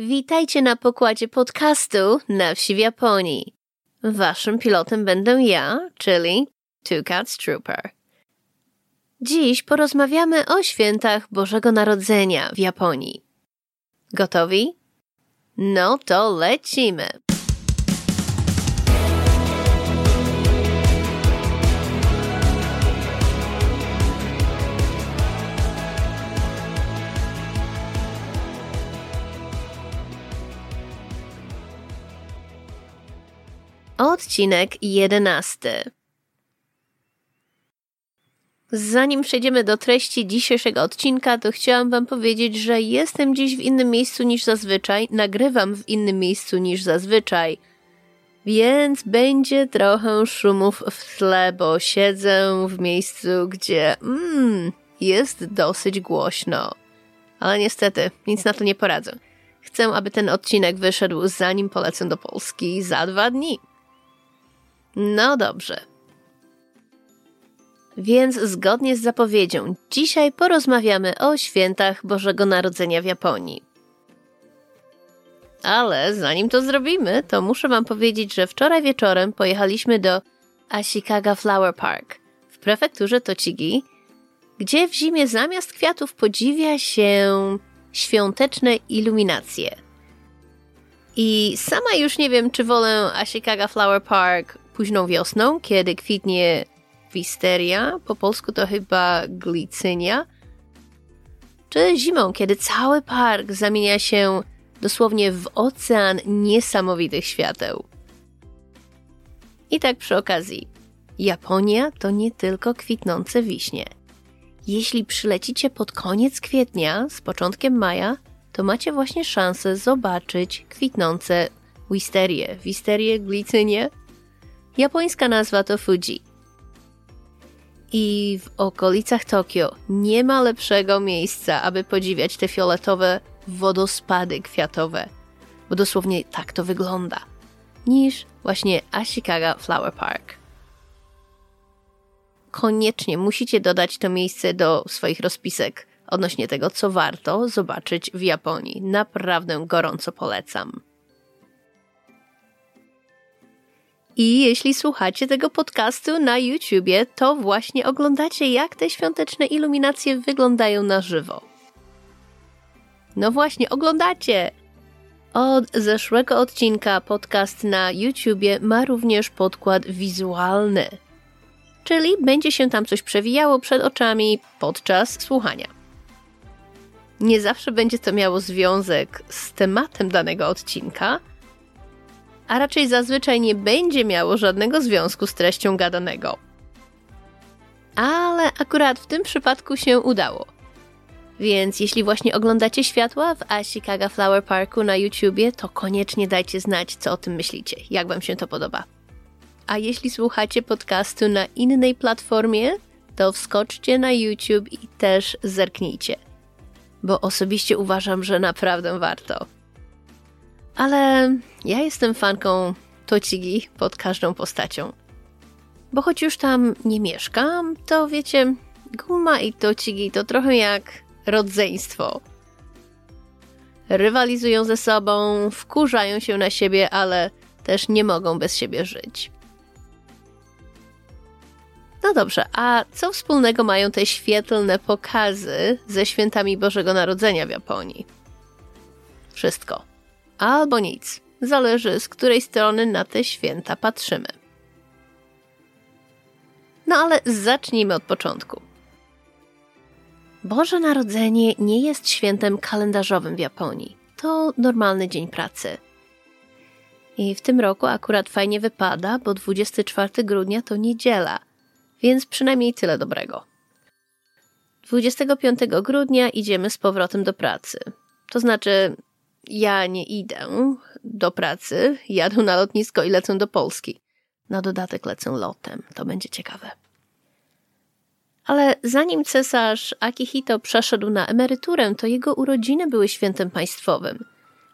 Witajcie na pokładzie podcastu Na wsi w Japonii. Waszym pilotem będę ja, czyli Two Cats Trooper. Dziś porozmawiamy o świętach Bożego Narodzenia w Japonii. Gotowi? No to lecimy! Odcinek jedenasty. Zanim przejdziemy do treści dzisiejszego odcinka, to chciałam Wam powiedzieć, że jestem dziś w innym miejscu niż zazwyczaj, nagrywam w innym miejscu niż zazwyczaj, więc będzie trochę szumów w tle, bo siedzę w miejscu, gdzie mm, jest dosyć głośno. Ale niestety, nic na to nie poradzę. Chcę, aby ten odcinek wyszedł zanim polecę do Polski za dwa dni. No dobrze. Więc zgodnie z zapowiedzią, dzisiaj porozmawiamy o świętach Bożego Narodzenia w Japonii. Ale zanim to zrobimy, to muszę Wam powiedzieć, że wczoraj wieczorem pojechaliśmy do Ashikaga Flower Park w prefekturze Tochigi, gdzie w zimie zamiast kwiatów podziwia się świąteczne iluminacje. I sama już nie wiem, czy wolę Ashikaga Flower Park późną wiosną, kiedy kwitnie wisteria, po polsku to chyba glicynia, czy zimą, kiedy cały park zamienia się dosłownie w ocean niesamowitych świateł. I tak przy okazji, Japonia to nie tylko kwitnące wiśnie. Jeśli przylecicie pod koniec kwietnia, z początkiem maja, to macie właśnie szansę zobaczyć kwitnące wisterie, wisterie, glicynie, Japońska nazwa to Fuji. I w okolicach Tokio nie ma lepszego miejsca, aby podziwiać te fioletowe wodospady kwiatowe, bo dosłownie tak to wygląda, niż właśnie Ashikaga Flower Park. Koniecznie musicie dodać to miejsce do swoich rozpisek odnośnie tego, co warto zobaczyć w Japonii. Naprawdę gorąco polecam. I jeśli słuchacie tego podcastu na YouTubie, to właśnie oglądacie, jak te świąteczne iluminacje wyglądają na żywo. No właśnie, oglądacie! Od zeszłego odcinka podcast na YouTubie ma również podkład wizualny, czyli będzie się tam coś przewijało przed oczami podczas słuchania. Nie zawsze będzie to miało związek z tematem danego odcinka, a raczej zazwyczaj nie będzie miało żadnego związku z treścią gadanego. Ale akurat w tym przypadku się udało. Więc jeśli właśnie oglądacie światła w Ashikaga Flower Parku na YouTubie, to koniecznie dajcie znać, co o tym myślicie, jak wam się to podoba. A jeśli słuchacie podcastu na innej platformie, to wskoczcie na YouTube i też zerknijcie. Bo osobiście uważam, że naprawdę warto. Ale ja jestem fanką Tocigi pod każdą postacią. Bo choć już tam nie mieszkam, to wiecie, Guma i Tocigi to trochę jak rodzeństwo. Rywalizują ze sobą, wkurzają się na siebie, ale też nie mogą bez siebie żyć. No dobrze, a co wspólnego mają te świetlne pokazy ze świętami Bożego Narodzenia w Japonii? Wszystko albo nic. Zależy, z której strony na te święta patrzymy. No ale zacznijmy od początku. Boże Narodzenie nie jest świętem kalendarzowym w Japonii. To normalny dzień pracy. I w tym roku akurat fajnie wypada, bo 24 grudnia to niedziela, więc przynajmniej tyle dobrego. 25 grudnia idziemy z powrotem do pracy. To znaczy, ja nie idę do pracy, jadę na lotnisko i lecę do Polski. Na dodatek lecę lotem, to będzie ciekawe. Ale zanim cesarz Akihito przeszedł na emeryturę, to jego urodziny były świętem państwowym,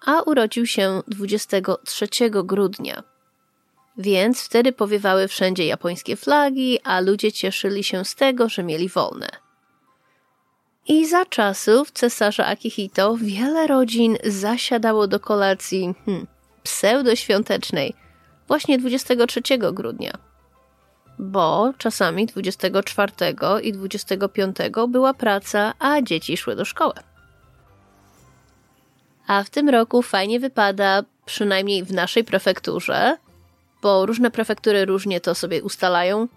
a urodził się 23 grudnia. Więc wtedy powiewały wszędzie japońskie flagi, a ludzie cieszyli się z tego, że mieli wolne. I za czasów cesarza Akihito wiele rodzin zasiadało do kolacji hmm, pseudoświątecznej właśnie 23 grudnia. Bo czasami 24 i 25 była praca, a dzieci szły do szkoły. A w tym roku fajnie wypada, przynajmniej w naszej prefekturze, bo różne prefektury różnie to sobie ustalają.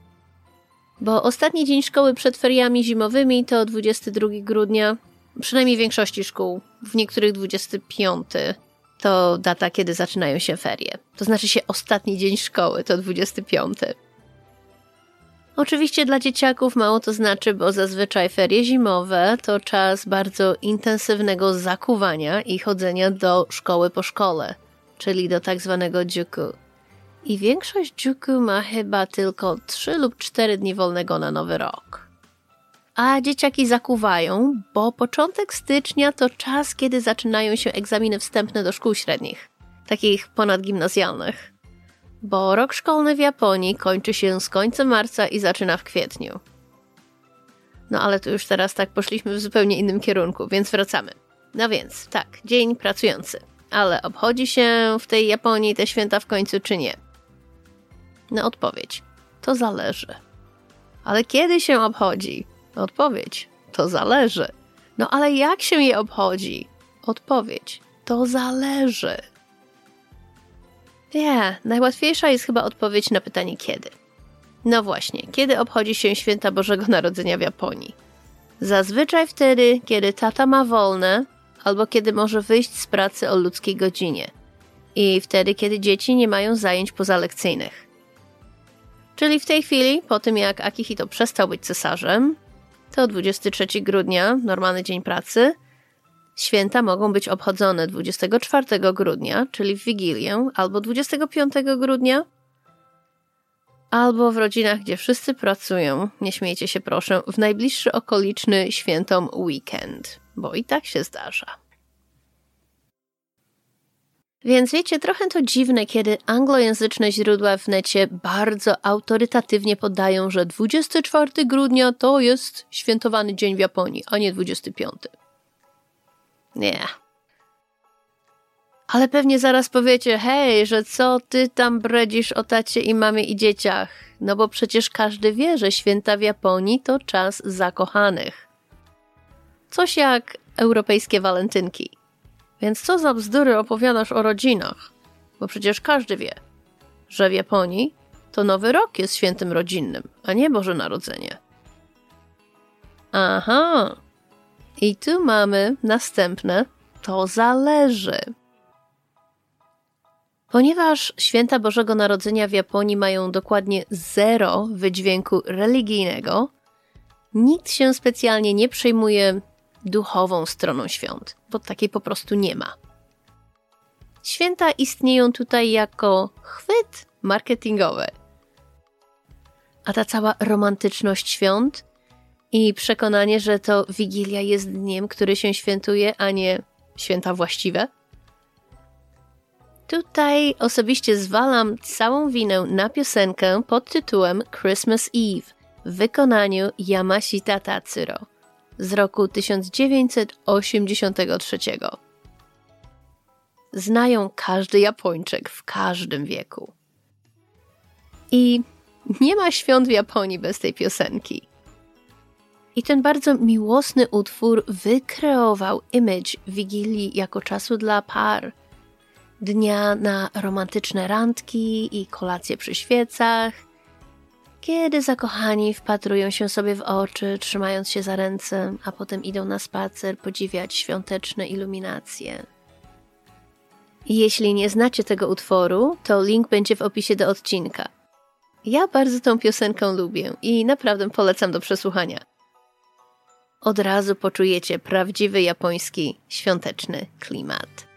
Bo ostatni dzień szkoły przed feriami zimowymi to 22 grudnia, przynajmniej większości szkół, w niektórych 25 to data, kiedy zaczynają się ferie. To znaczy się ostatni dzień szkoły to 25. Oczywiście dla dzieciaków mało to znaczy, bo zazwyczaj ferie zimowe to czas bardzo intensywnego zakuwania i chodzenia do szkoły po szkole, czyli do tak zwanego juku. I większość juku ma chyba tylko 3 lub 4 dni wolnego na nowy rok. A dzieciaki zakuwają, bo początek stycznia to czas, kiedy zaczynają się egzaminy wstępne do szkół średnich, takich ponadgimnazjalnych bo rok szkolny w Japonii kończy się z końcem marca i zaczyna w kwietniu. No ale tu już teraz tak poszliśmy w zupełnie innym kierunku, więc wracamy. No więc, tak, dzień pracujący. Ale obchodzi się w tej Japonii te święta w końcu czy nie? No odpowiedź. To zależy. Ale kiedy się obchodzi? Odpowiedź. To zależy. No ale jak się je obchodzi? Odpowiedź. To zależy. Nie, najłatwiejsza jest chyba odpowiedź na pytanie kiedy. No właśnie, kiedy obchodzi się święta Bożego Narodzenia w Japonii? Zazwyczaj wtedy, kiedy tata ma wolne, albo kiedy może wyjść z pracy o ludzkiej godzinie. I wtedy, kiedy dzieci nie mają zajęć pozalekcyjnych. Czyli w tej chwili, po tym jak Akihito przestał być cesarzem, to 23 grudnia, normalny dzień pracy, Święta mogą być obchodzone 24 grudnia, czyli w Wigilię, albo 25 grudnia, albo w rodzinach, gdzie wszyscy pracują, nie śmiejcie się proszę, w najbliższy okoliczny świętom weekend, bo i tak się zdarza. Więc wiecie, trochę to dziwne, kiedy anglojęzyczne źródła w necie bardzo autorytatywnie podają, że 24 grudnia to jest świętowany dzień w Japonii, a nie 25. Nie. Ale pewnie zaraz powiecie, hej, że co ty tam bredzisz o tacie i mamie i dzieciach? No bo przecież każdy wie, że święta w Japonii to czas zakochanych. Coś jak europejskie walentynki. Więc co za bzdury opowiadasz o rodzinach? Bo przecież każdy wie, że w Japonii to Nowy Rok jest świętym rodzinnym, a nie Boże Narodzenie. Aha, i tu mamy następne. To zależy. Ponieważ święta Bożego Narodzenia w Japonii mają dokładnie zero wydźwięku religijnego, nikt się specjalnie nie przejmuje duchową stroną świąt, bo takiej po prostu nie ma. Święta istnieją tutaj jako chwyt marketingowy. A ta cała romantyczność świąt i przekonanie, że to Wigilia jest dniem, który się świętuje, a nie święta właściwe? Tutaj osobiście zwalam całą winę na piosenkę pod tytułem Christmas Eve w wykonaniu Yamashita Tatsuro z roku 1983. Znają każdy Japończyk w każdym wieku. I nie ma świąt w Japonii bez tej piosenki. I ten bardzo miłosny utwór wykreował image Wigilii jako czasu dla par. Dnia na romantyczne randki i kolacje przy świecach, kiedy zakochani wpatrują się sobie w oczy, trzymając się za ręce, a potem idą na spacer podziwiać świąteczne iluminacje. Jeśli nie znacie tego utworu, to link będzie w opisie do odcinka. Ja bardzo tą piosenkę lubię i naprawdę polecam do przesłuchania od razu poczujecie prawdziwy japoński świąteczny klimat.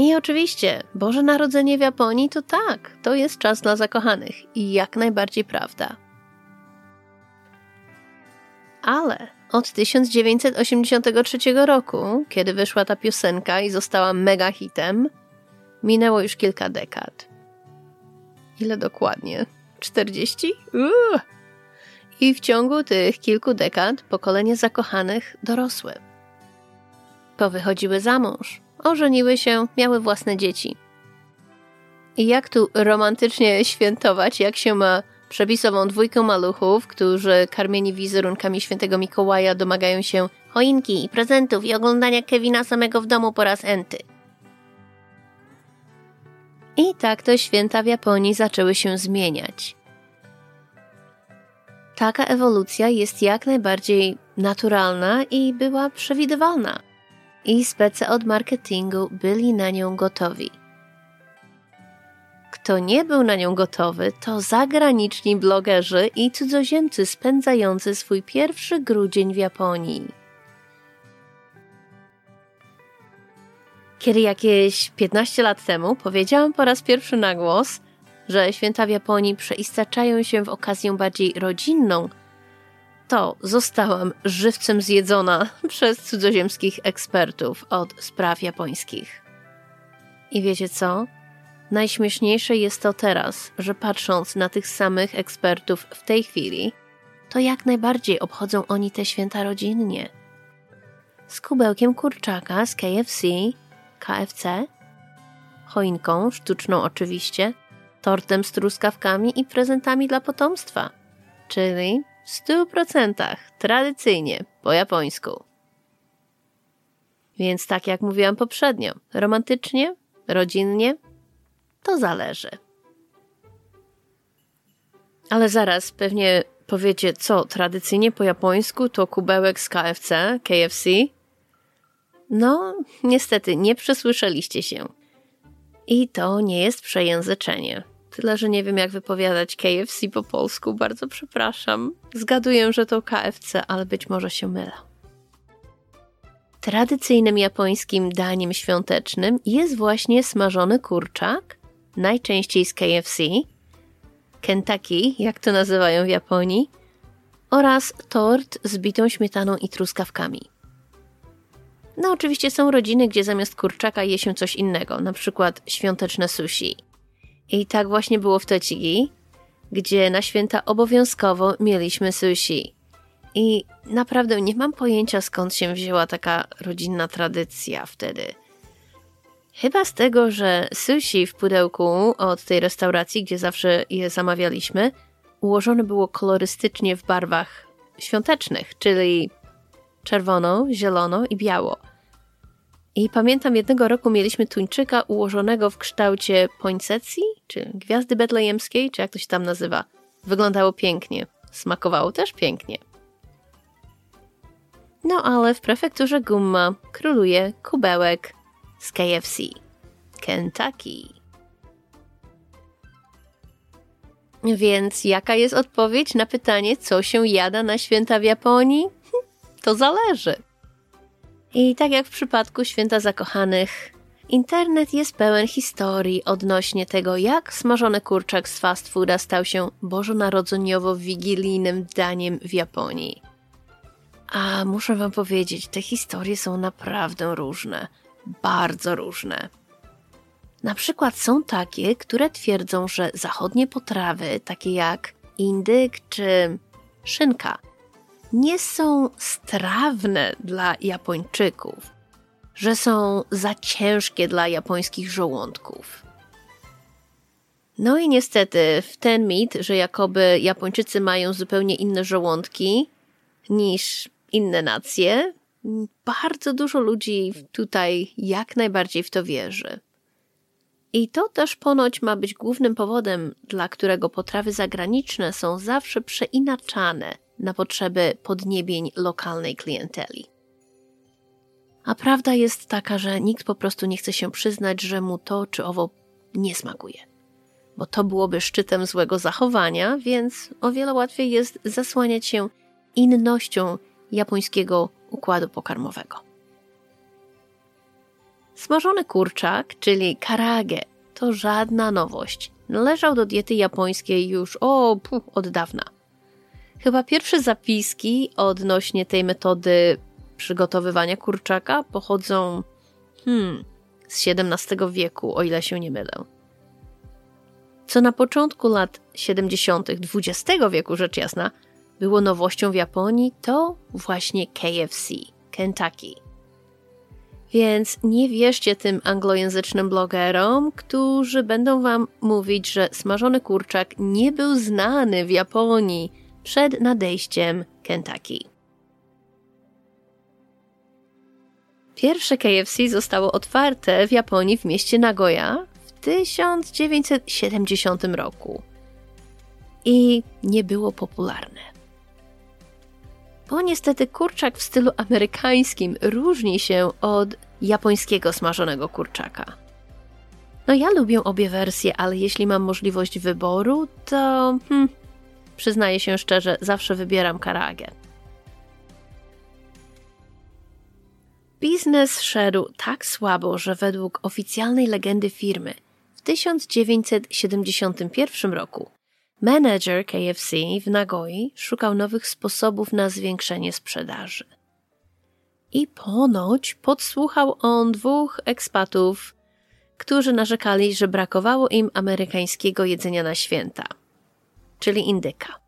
I oczywiście, Boże Narodzenie w Japonii to tak, to jest czas dla zakochanych i jak najbardziej prawda. Ale od 1983 roku, kiedy wyszła ta piosenka i została mega hitem, minęło już kilka dekad. Ile dokładnie? 40? Uuu! I w ciągu tych kilku dekad pokolenie zakochanych dorosły. Powychodziły za mąż, ożeniły się, miały własne dzieci. I jak tu romantycznie świętować, jak się ma przepisową dwójkę maluchów, którzy karmieni wizerunkami świętego Mikołaja domagają się choinki i prezentów i oglądania Kevina samego w domu po raz enty. I tak to święta w Japonii zaczęły się zmieniać. Taka ewolucja jest jak najbardziej naturalna i była przewidywalna. I spece od marketingu byli na nią gotowi. Kto nie był na nią gotowy, to zagraniczni blogerzy i cudzoziemcy spędzający swój pierwszy grudzień w Japonii. Kiedy jakieś 15 lat temu powiedziałam po raz pierwszy na głos, że święta w Japonii przeistaczają się w okazję bardziej rodzinną, to zostałam żywcem zjedzona przez cudzoziemskich ekspertów od spraw japońskich. I wiecie co? Najśmieszniejsze jest to teraz, że patrząc na tych samych ekspertów w tej chwili, to jak najbardziej obchodzą oni te święta rodzinnie. Z kubełkiem kurczaka z KFC, KFC, choinką, sztuczną oczywiście, tortem z truskawkami i prezentami dla potomstwa, czyli w stu procentach tradycyjnie po japońsku. Więc tak jak mówiłam poprzednio, romantycznie, rodzinnie, to zależy. Ale zaraz pewnie powiecie, co tradycyjnie po japońsku to kubełek z KFC, KFC. No, niestety, nie przesłyszeliście się. I to nie jest przejęzyczenie. Tyle, że nie wiem, jak wypowiadać KFC po polsku, bardzo przepraszam. Zgaduję, że to KFC, ale być może się mylę. Tradycyjnym japońskim daniem świątecznym jest właśnie smażony kurczak, najczęściej z KFC, Kentucky, jak to nazywają w Japonii, oraz tort z bitą śmietaną i truskawkami. No, oczywiście są rodziny, gdzie zamiast kurczaka je się coś innego, na przykład świąteczne sushi. I tak właśnie było w Tochigi, gdzie na święta obowiązkowo mieliśmy sushi. I naprawdę nie mam pojęcia skąd się wzięła taka rodzinna tradycja wtedy. Chyba z tego, że sushi w pudełku od tej restauracji, gdzie zawsze je zamawialiśmy, ułożone było kolorystycznie w barwach świątecznych, czyli czerwono, zielono i biało. I pamiętam jednego roku mieliśmy tuńczyka ułożonego w kształcie poinsettii, czy gwiazdy betlejemskiej, czy jak to się tam nazywa. Wyglądało pięknie, smakowało też pięknie. No ale w prefekturze Gumma króluje kubełek z KFC. Kentucky. Więc jaka jest odpowiedź na pytanie, co się jada na święta w Japonii? To zależy. I tak jak w przypadku święta zakochanych, internet jest pełen historii odnośnie tego, jak smażony kurczak z fast fooda stał się bożonarodzeniowo-wigilijnym daniem w Japonii. A muszę wam powiedzieć, te historie są naprawdę różne bardzo różne. Na przykład są takie, które twierdzą, że zachodnie potrawy, takie jak indyk czy szynka, nie są strawne dla Japończyków, że są za ciężkie dla japońskich żołądków. No i niestety w ten mit, że jakoby Japończycy mają zupełnie inne żołądki niż inne nacje, bardzo dużo ludzi tutaj jak najbardziej w to wierzy. I to też ponoć ma być głównym powodem, dla którego potrawy zagraniczne są zawsze przeinaczane na potrzeby podniebień lokalnej klienteli. A prawda jest taka, że nikt po prostu nie chce się przyznać, że mu to czy owo nie smakuje. Bo to byłoby szczytem złego zachowania, więc o wiele łatwiej jest zasłaniać się innością japońskiego układu pokarmowego. Smażony kurczak, czyli karage, to żadna nowość. Należał do diety japońskiej już o, puh, od dawna. Chyba pierwsze zapiski odnośnie tej metody przygotowywania kurczaka pochodzą hmm, z XVII wieku, o ile się nie mylę. Co na początku lat 70. XX wieku, rzecz jasna, było nowością w Japonii, to właśnie KFC, Kentucky. Więc nie wierzcie tym anglojęzycznym blogerom, którzy będą wam mówić, że smażony kurczak nie był znany w Japonii przed nadejściem Kentucky. Pierwsze KFC zostało otwarte w Japonii w mieście Nagoya w 1970 roku i nie było popularne. Bo niestety kurczak w stylu amerykańskim różni się od japońskiego smażonego kurczaka. No ja lubię obie wersje, ale jeśli mam możliwość wyboru, to hmm, przyznaję się szczerze, zawsze wybieram karagę. Biznes szedł tak słabo, że według oficjalnej legendy firmy w 1971 roku menedżer KFC w Nagoi szukał nowych sposobów na zwiększenie sprzedaży. I ponoć podsłuchał on dwóch ekspatów, którzy narzekali, że brakowało im amerykańskiego jedzenia na święta, czyli indyka.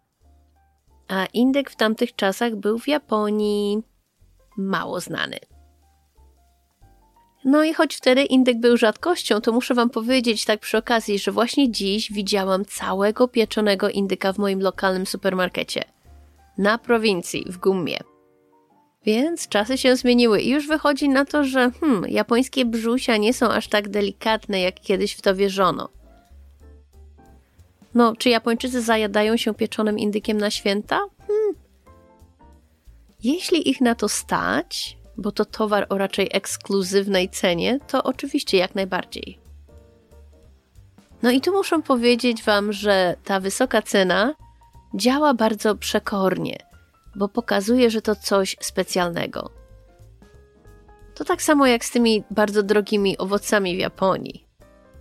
A indyk w tamtych czasach był w Japonii mało znany. No i choć wtedy indyk był rzadkością, to muszę Wam powiedzieć tak przy okazji, że właśnie dziś widziałam całego pieczonego indyka w moim lokalnym supermarkecie. Na prowincji, w Gummie. Więc czasy się zmieniły i już wychodzi na to, że hmm, japońskie brzusia nie są aż tak delikatne, jak kiedyś w to wierzono. No, czy Japończycy zajadają się pieczonym indykiem na święta? Hmm. Jeśli ich na to stać, bo to towar o raczej ekskluzywnej cenie, to oczywiście jak najbardziej. No i tu muszę powiedzieć Wam, że ta wysoka cena działa bardzo przekornie, bo pokazuje, że to coś specjalnego. To tak samo jak z tymi bardzo drogimi owocami w Japonii.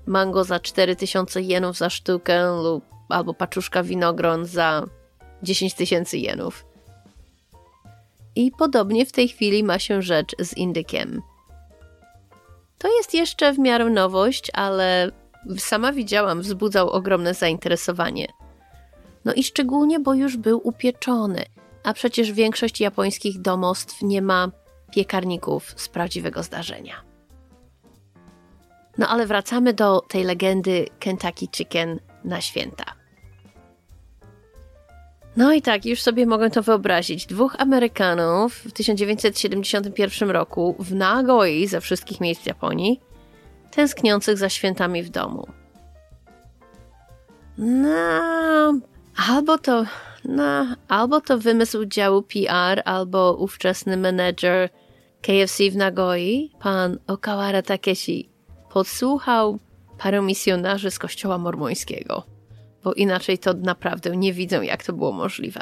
Mango za 4000 jenów za sztukę lub albo paczuszka winogron za 10 tysięcy jenów. I podobnie w tej chwili ma się rzecz z indykiem. To jest jeszcze w miarę nowość, ale sama widziałam, wzbudzał ogromne zainteresowanie. No i szczególnie, bo już był upieczony, a przecież większość japońskich domostw nie ma piekarników z prawdziwego zdarzenia. No ale wracamy do tej legendy Kentucky Chicken na święta. No i tak, już sobie mogę to wyobrazić. Dwóch Amerykanów w 1971 roku w Nagoi ze wszystkich miejsc Japonii, tęskniących za świętami w domu. No, albo to, no, albo to wymysł działu PR, albo ówczesny menedżer KFC w Nagoi, pan Okawara Takeshi, podsłuchał parę misjonarzy z kościoła mormońskiego bo inaczej to naprawdę nie widzę, jak to było możliwe.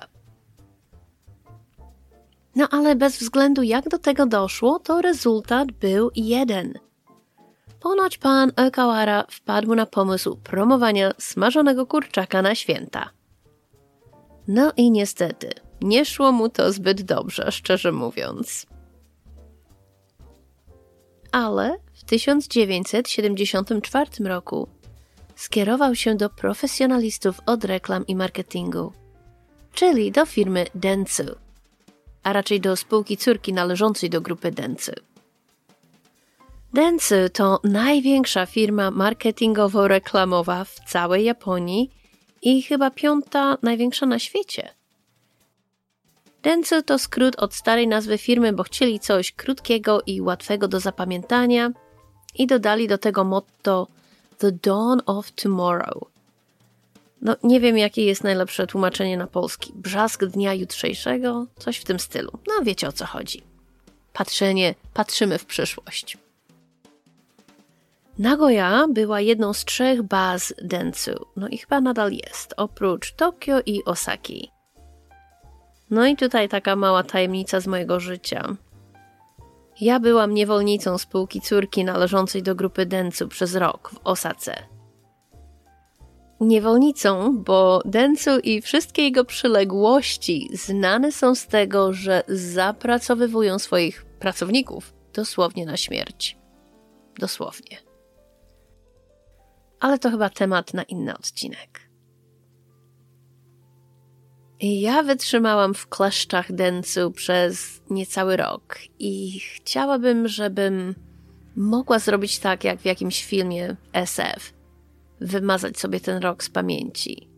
No ale bez względu jak do tego doszło, to rezultat był jeden. Ponoć pan Okawara wpadł na pomysł promowania smażonego kurczaka na święta. No i niestety, nie szło mu to zbyt dobrze, szczerze mówiąc. Ale w 1974 roku skierował się do profesjonalistów od reklam i marketingu, czyli do firmy Dentsu, a raczej do spółki córki należącej do grupy Dentsu. Dentsu to największa firma marketingowo-reklamowa w całej Japonii i chyba piąta największa na świecie. Dentsu to skrót od starej nazwy firmy, bo chcieli coś krótkiego i łatwego do zapamiętania i dodali do tego motto The Dawn of Tomorrow. No, nie wiem, jakie jest najlepsze tłumaczenie na polski. Brzask dnia jutrzejszego? Coś w tym stylu. No, wiecie o co chodzi. Patrzenie, patrzymy w przyszłość. Nagoya była jedną z trzech baz Dentsu, no i chyba nadal jest, oprócz Tokio i Osaki. No i tutaj taka mała tajemnica z mojego życia. Ja byłam niewolnicą spółki córki należącej do grupy Dentsu przez rok w Osace. Niewolnicą, bo Dentsu i wszystkie jego przyległości znane są z tego, że zapracowywują swoich pracowników dosłownie na śmierć. Dosłownie. Ale to chyba temat na inny odcinek. Ja wytrzymałam w kleszczach Densu przez niecały rok i chciałabym, żebym mogła zrobić tak, jak w jakimś filmie SF. Wymazać sobie ten rok z pamięci.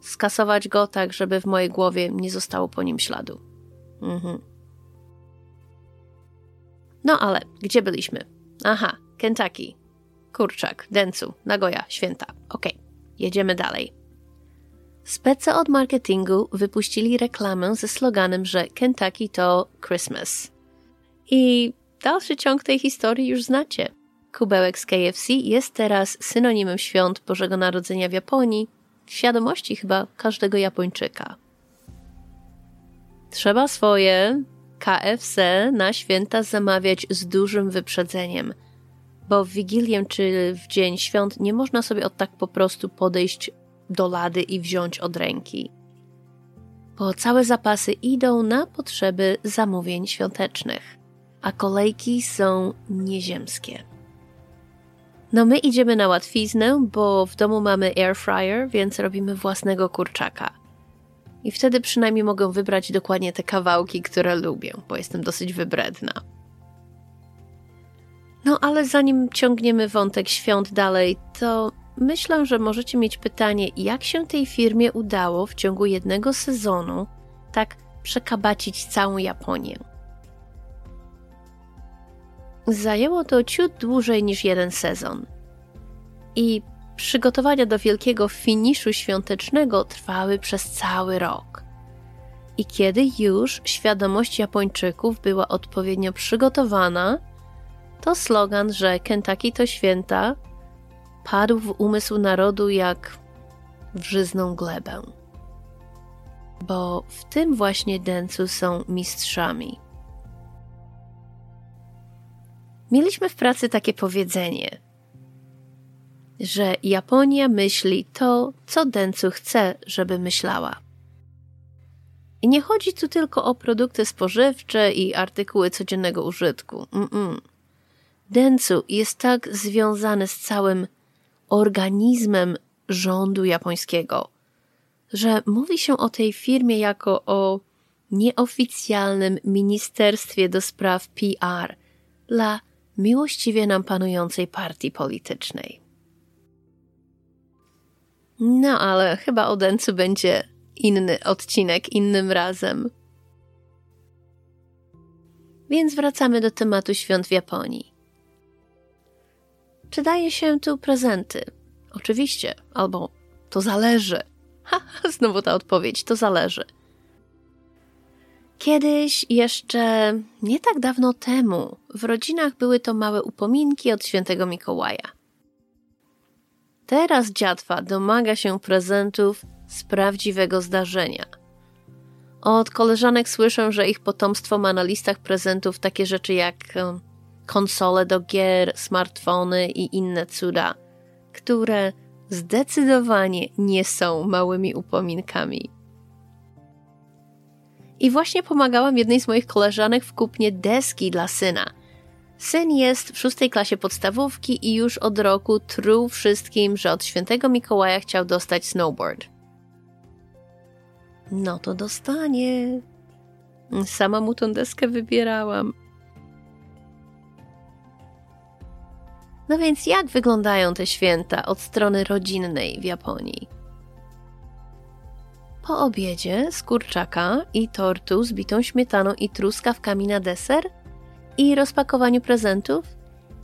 Skasować go tak, żeby w mojej głowie nie zostało po nim śladu. Mhm. No ale gdzie byliśmy? Aha, Kentucky. Kurczak, Densu, Nagoya, święta. Okej, okay. jedziemy dalej. Spece od marketingu wypuścili reklamę ze sloganem, że Kentucky to Christmas. I dalszy ciąg tej historii już znacie. Kubełek z KFC jest teraz synonimem świąt Bożego Narodzenia w Japonii, w świadomości chyba każdego Japończyka. Trzeba swoje KFC na święta zamawiać z dużym wyprzedzeniem, bo w Wigilię czy w dzień świąt nie można sobie od tak po prostu podejść do lady i wziąć od ręki. Bo całe zapasy idą na potrzeby zamówień świątecznych, a kolejki są nieziemskie. No my idziemy na łatwiznę, bo w domu mamy air fryer, więc robimy własnego kurczaka. I wtedy przynajmniej mogę wybrać dokładnie te kawałki, które lubię, bo jestem dosyć wybredna. No ale zanim ciągniemy wątek świąt dalej, to Myślę, że możecie mieć pytanie, jak się tej firmie udało w ciągu jednego sezonu tak przekabacić całą Japonię. Zajęło to ciut dłużej niż jeden sezon. I przygotowania do wielkiego finiszu świątecznego trwały przez cały rok. I kiedy już świadomość Japończyków była odpowiednio przygotowana, to slogan, że Kentucky to święta, padł w umysł narodu jak w żyzną glebę. Bo w tym właśnie Dencu są mistrzami. Mieliśmy w pracy takie powiedzenie, że Japonia myśli to, co Dencu chce, żeby myślała. I nie chodzi tu tylko o produkty spożywcze i artykuły codziennego użytku. Mm-mm. Dencu jest tak związany z całym organizmem rządu japońskiego, że mówi się o tej firmie jako o nieoficjalnym ministerstwie do spraw PR dla miłościwie nam panującej partii politycznej. No ale chyba o Dencu będzie inny odcinek innym razem. Więc wracamy do tematu świąt w Japonii. Czy daje się tu prezenty? Oczywiście, albo to zależy. Ha, znowu ta odpowiedź, to zależy. Kiedyś, jeszcze nie tak dawno temu, w rodzinach były to małe upominki od świętego Mikołaja. Teraz dziatwa domaga się prezentów z prawdziwego zdarzenia. Od koleżanek słyszę, że ich potomstwo ma na listach prezentów takie rzeczy jak konsole do gier, smartfony i inne cuda, które zdecydowanie nie są małymi upominkami. I właśnie pomagałam jednej z moich koleżanek w kupnie deski dla syna. Syn jest w szóstej klasie podstawówki i już od roku truł wszystkim, że od świętego Mikołaja chciał dostać snowboard. No to dostanie. Sama mu tą deskę wybierałam. No więc jak wyglądają te święta od strony rodzinnej w Japonii? Po obiedzie z kurczaka i tortu z bitą śmietaną i truskawkami na deser i rozpakowaniu prezentów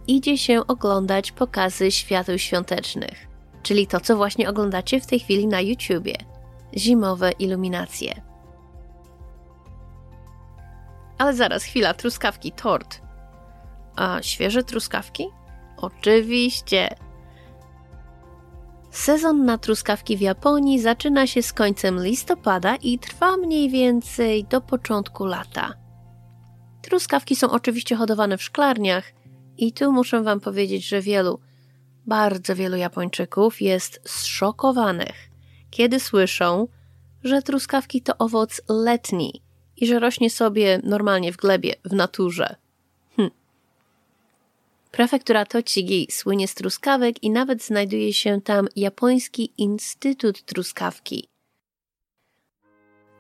idzie się oglądać pokazy świateł świątecznych, czyli to, co właśnie oglądacie w tej chwili na YouTubie. Zimowe iluminacje. Ale zaraz, chwila, truskawki, tort. A świeże truskawki? Oczywiście. Sezon na truskawki w Japonii zaczyna się z końcem listopada i trwa mniej więcej do początku lata. Truskawki są oczywiście hodowane w szklarniach i tu muszę Wam powiedzieć, że wielu, bardzo wielu Japończyków jest zszokowanych, kiedy słyszą, że truskawki to owoc letni i że rośnie sobie normalnie w glebie, w naturze. Prefektura Tochigi słynie z truskawek i nawet znajduje się tam japoński Instytut Truskawki.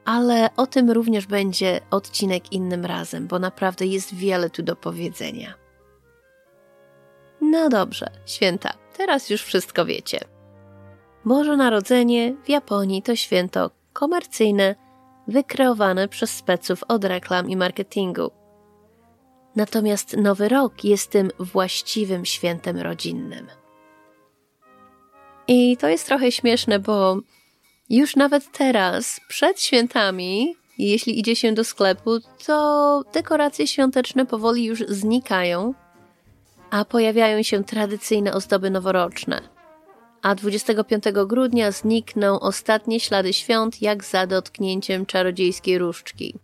ale o tym również będzie odcinek innym razem, bo naprawdę jest wiele tu do powiedzenia. No dobrze, święta, teraz już wszystko wiecie. Boże Narodzenie w Japonii to święto komercyjne, wykreowane przez speców od reklam i marketingu. Natomiast Nowy Rok jest tym właściwym świętem rodzinnym. I to jest trochę śmieszne, bo już nawet teraz, przed świętami, jeśli idzie się do sklepu, to dekoracje świąteczne powoli już znikają, a pojawiają się tradycyjne ozdoby noworoczne. A 25 grudnia znikną ostatnie ślady świąt, jak za dotknięciem czarodziejskiej różdżki.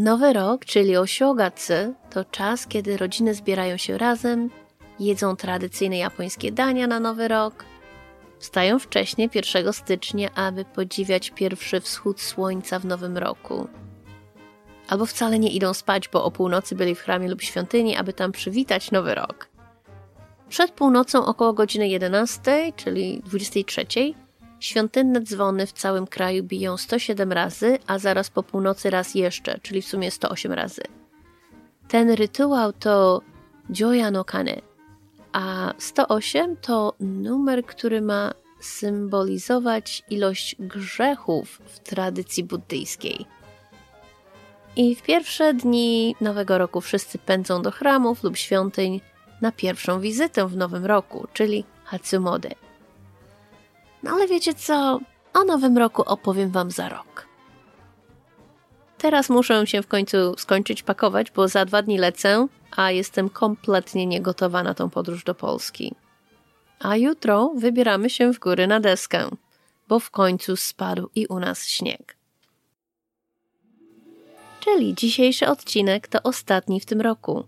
Nowy rok, czyli Osiogacy, to czas, kiedy rodziny zbierają się razem, jedzą tradycyjne japońskie dania na Nowy Rok, Wstają wcześniej 1 stycznia, aby podziwiać pierwszy wschód słońca w nowym roku. Albo wcale nie idą spać, bo o północy byli w chramie lub świątyni, aby tam przywitać nowy rok. Przed północą około godziny 11, czyli 23, świątynne dzwony w całym kraju biją 107 razy, a zaraz po północy raz jeszcze, czyli w sumie 108 razy. Ten rytuał to Joya no Kane, a 108 to numer, który ma symbolizować ilość grzechów w tradycji buddyjskiej. I w pierwsze dni Nowego Roku wszyscy pędzą do chramów lub świątyń na pierwszą wizytę w Nowym Roku, czyli Hatsumode. No ale wiecie co? O Nowym Roku opowiem Wam za rok. Teraz muszę się w końcu skończyć pakować, bo za dwa dni lecę, a jestem kompletnie niegotowa na tą podróż do Polski. A jutro wybieramy się w góry na deskę, bo w końcu spadł i u nas śnieg. Czyli dzisiejszy odcinek to ostatni w tym roku.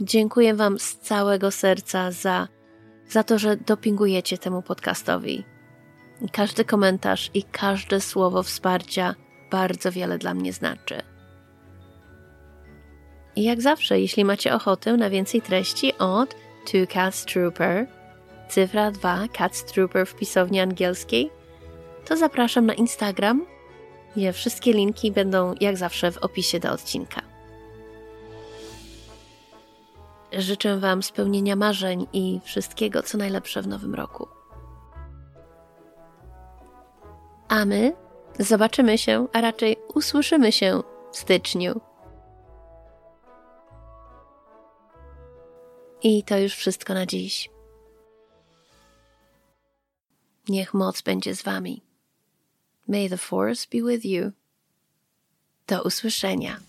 Dziękuję Wam z całego serca za, za to, że dopingujecie temu podcastowi. Każdy komentarz i każde słowo wsparcia bardzo wiele dla mnie znaczy. I jak zawsze, jeśli macie ochotę na więcej treści od Two Cats Trooper, cyfra 2 Cats Trooper w pisowni angielskiej, to zapraszam na Instagram. Wszystkie linki będą jak zawsze w opisie do odcinka. Życzę Wam spełnienia marzeń i wszystkiego, co najlepsze w nowym roku. A my zobaczymy się, a raczej usłyszymy się w styczniu. I to już wszystko na dziś. Niech moc będzie z Wami. May the force be with you. Do usłyszenia.